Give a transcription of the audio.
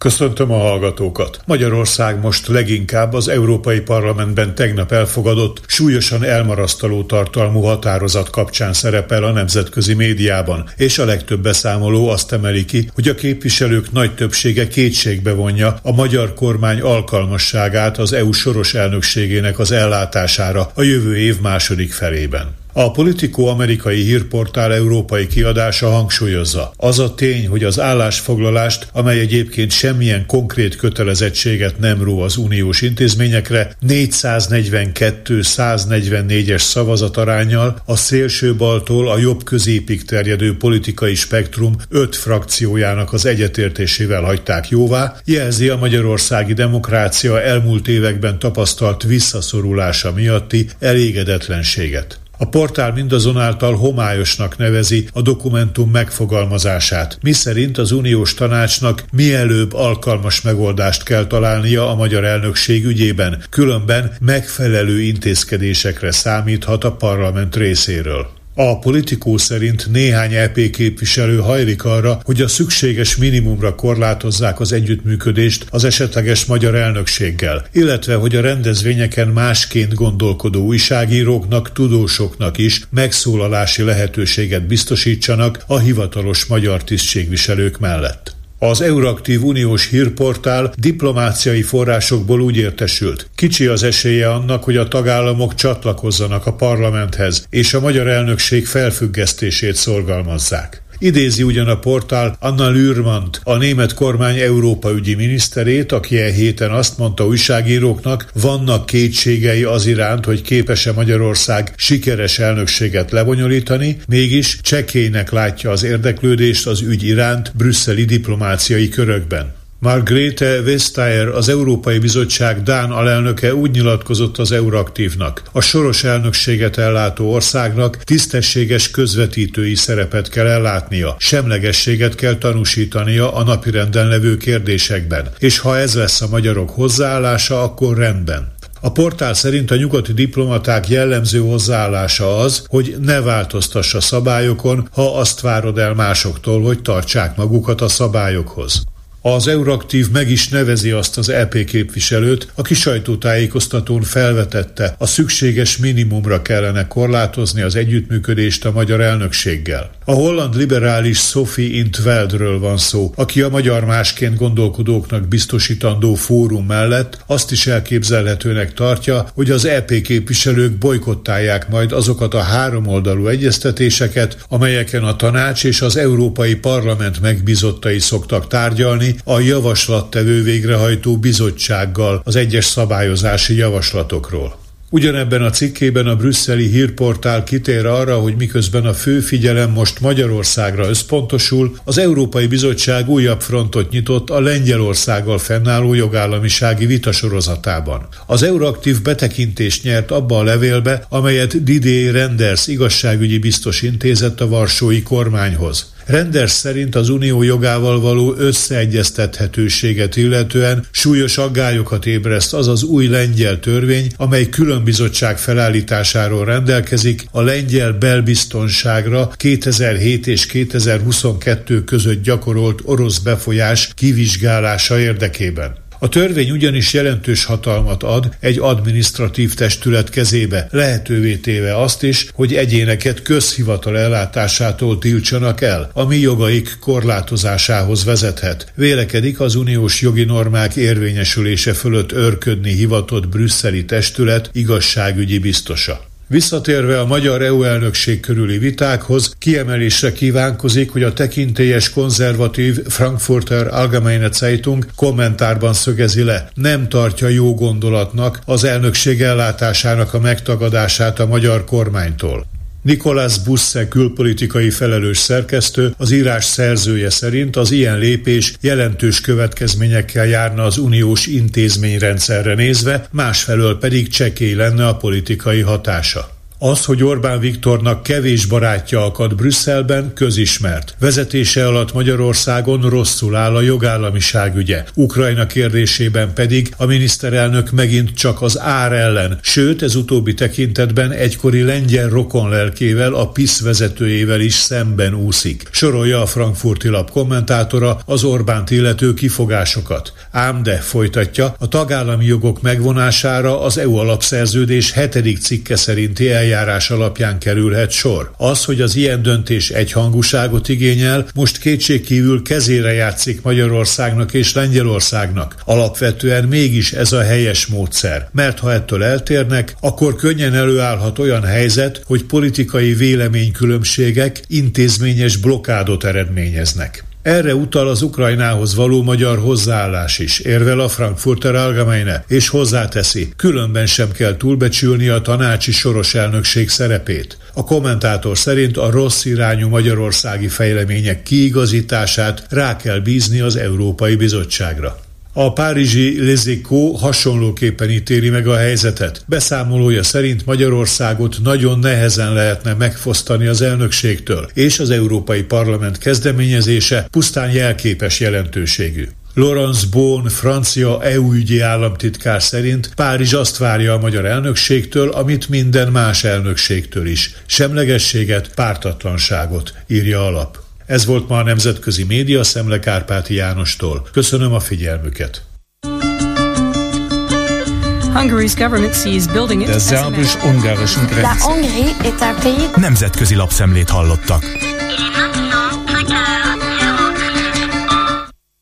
Köszöntöm a hallgatókat! Magyarország most leginkább az Európai Parlamentben tegnap elfogadott, súlyosan elmarasztaló tartalmú határozat kapcsán szerepel a nemzetközi médiában, és a legtöbb beszámoló azt emeli ki, hogy a képviselők nagy többsége kétségbe vonja a magyar kormány alkalmasságát az EU soros elnökségének az ellátására a jövő év második felében. A Politico amerikai hírportál európai kiadása hangsúlyozza. Az a tény, hogy az állásfoglalást, amely egyébként semmilyen konkrét kötelezettséget nem ró az uniós intézményekre, 442-144-es szavazatarányjal a szélső baltól a jobb középig terjedő politikai spektrum öt frakciójának az egyetértésével hagyták jóvá, jelzi a magyarországi demokrácia elmúlt években tapasztalt visszaszorulása miatti elégedetlenséget. A portál mindazonáltal homályosnak nevezi a dokumentum megfogalmazását, miszerint az uniós tanácsnak mielőbb alkalmas megoldást kell találnia a magyar elnökség ügyében, különben megfelelő intézkedésekre számíthat a parlament részéről. A politikó szerint néhány EP képviselő hajlik arra, hogy a szükséges minimumra korlátozzák az együttműködést az esetleges magyar elnökséggel, illetve hogy a rendezvényeken másként gondolkodó újságíróknak, tudósoknak is megszólalási lehetőséget biztosítsanak a hivatalos magyar tisztségviselők mellett. Az Euraktív Uniós hírportál diplomáciai forrásokból úgy értesült. Kicsi az esélye annak, hogy a tagállamok csatlakozzanak a parlamenthez, és a magyar elnökség felfüggesztését szorgalmazzák. Idézi ugyan a portál Anna Lürmant, a német kormány Európa ügyi miniszterét, aki e héten azt mondta újságíróknak, vannak kétségei az iránt, hogy képes-e Magyarország sikeres elnökséget lebonyolítani, mégis csekélynek látja az érdeklődést az ügy iránt brüsszeli diplomáciai körökben. Margrethe Vestager, az Európai Bizottság Dán alelnöke úgy nyilatkozott az Euraktívnak. A soros elnökséget ellátó országnak tisztességes közvetítői szerepet kell ellátnia, semlegességet kell tanúsítania a napirenden levő kérdésekben, és ha ez lesz a magyarok hozzáállása, akkor rendben. A portál szerint a nyugati diplomaták jellemző hozzáállása az, hogy ne változtassa szabályokon, ha azt várod el másoktól, hogy tartsák magukat a szabályokhoz. Az Euraktív meg is nevezi azt az EP képviselőt, aki sajtótájékoztatón felvetette, a szükséges minimumra kellene korlátozni az együttműködést a magyar elnökséggel. A holland liberális Sophie Intveldről van szó, aki a magyar másként gondolkodóknak biztosítandó fórum mellett azt is elképzelhetőnek tartja, hogy az EP képviselők bolykottálják majd azokat a háromoldalú egyeztetéseket, amelyeken a tanács és az Európai Parlament megbizottai szoktak tárgyalni, a javaslattevő végrehajtó bizottsággal az egyes szabályozási javaslatokról. Ugyanebben a cikkében a brüsszeli hírportál kitér arra, hogy miközben a fő figyelem most Magyarországra összpontosul, az Európai Bizottság újabb frontot nyitott a Lengyelországgal fennálló jogállamisági vitasorozatában. Az Euraktív betekintést nyert abba a levélbe, amelyet Didier Renders igazságügyi biztos intézett a Varsói kormányhoz. Renders szerint az unió jogával való összeegyeztethetőséget illetően súlyos aggályokat ébreszt az az új lengyel törvény, amely külön bizottság felállításáról rendelkezik a lengyel belbiztonságra 2007 és 2022 között gyakorolt orosz befolyás kivizsgálása érdekében. A törvény ugyanis jelentős hatalmat ad egy administratív testület kezébe, lehetővé téve azt is, hogy egyéneket közhivatal ellátásától tiltsanak el, ami jogaik korlátozásához vezethet. Vélekedik az uniós jogi normák érvényesülése fölött örködni hivatott brüsszeli testület igazságügyi biztosa. Visszatérve a magyar EU elnökség körüli vitákhoz, kiemelésre kívánkozik, hogy a tekintélyes konzervatív Frankfurter Allgemeine Zeitung kommentárban szögezi le, nem tartja jó gondolatnak az elnökség ellátásának a megtagadását a magyar kormánytól. Nikolás Busse külpolitikai felelős szerkesztő, az írás szerzője szerint az ilyen lépés jelentős következményekkel járna az uniós intézményrendszerre nézve, másfelől pedig csekély lenne a politikai hatása. Az, hogy Orbán Viktornak kevés barátja akad Brüsszelben, közismert. Vezetése alatt Magyarországon rosszul áll a jogállamiság ügye. Ukrajna kérdésében pedig a miniszterelnök megint csak az ár ellen, sőt ez utóbbi tekintetben egykori lengyel rokon lelkével, a PISZ vezetőjével is szemben úszik. Sorolja a frankfurti lap kommentátora az Orbánt illető kifogásokat. Ám de, folytatja, a tagállami jogok megvonására az EU alapszerződés hetedik cikke szerinti eljárás alapján kerülhet sor. Az, hogy az ilyen döntés egyhangúságot igényel, most kétségkívül kezére játszik Magyarországnak és Lengyelországnak. Alapvetően mégis ez a helyes módszer, mert ha ettől eltérnek, akkor könnyen előállhat olyan helyzet, hogy politikai véleménykülönbségek intézményes blokádot eredményeznek. Erre utal az Ukrajnához való magyar hozzáállás is, érvel a Frankfurter Allgemeine, és hozzáteszi, különben sem kell túlbecsülni a tanácsi soros elnökség szerepét. A kommentátor szerint a rossz irányú magyarországi fejlemények kiigazítását rá kell bízni az Európai Bizottságra. A párizsi Lezéko hasonlóképpen ítéli meg a helyzetet. Beszámolója szerint Magyarországot nagyon nehezen lehetne megfosztani az elnökségtől, és az Európai Parlament kezdeményezése pusztán jelképes jelentőségű. Laurence Bohn, francia EU ügyi államtitkár szerint Párizs azt várja a magyar elnökségtől, amit minden más elnökségtől is. Semlegességet, pártatlanságot, írja alap. Ez volt ma a Nemzetközi Média Szemle Kárpáti Jánostól. Köszönöm a figyelmüket. Hungary's government sees building Der szerbus-ungarischen Grenze. Nemzetközi lapszemlét hallottak.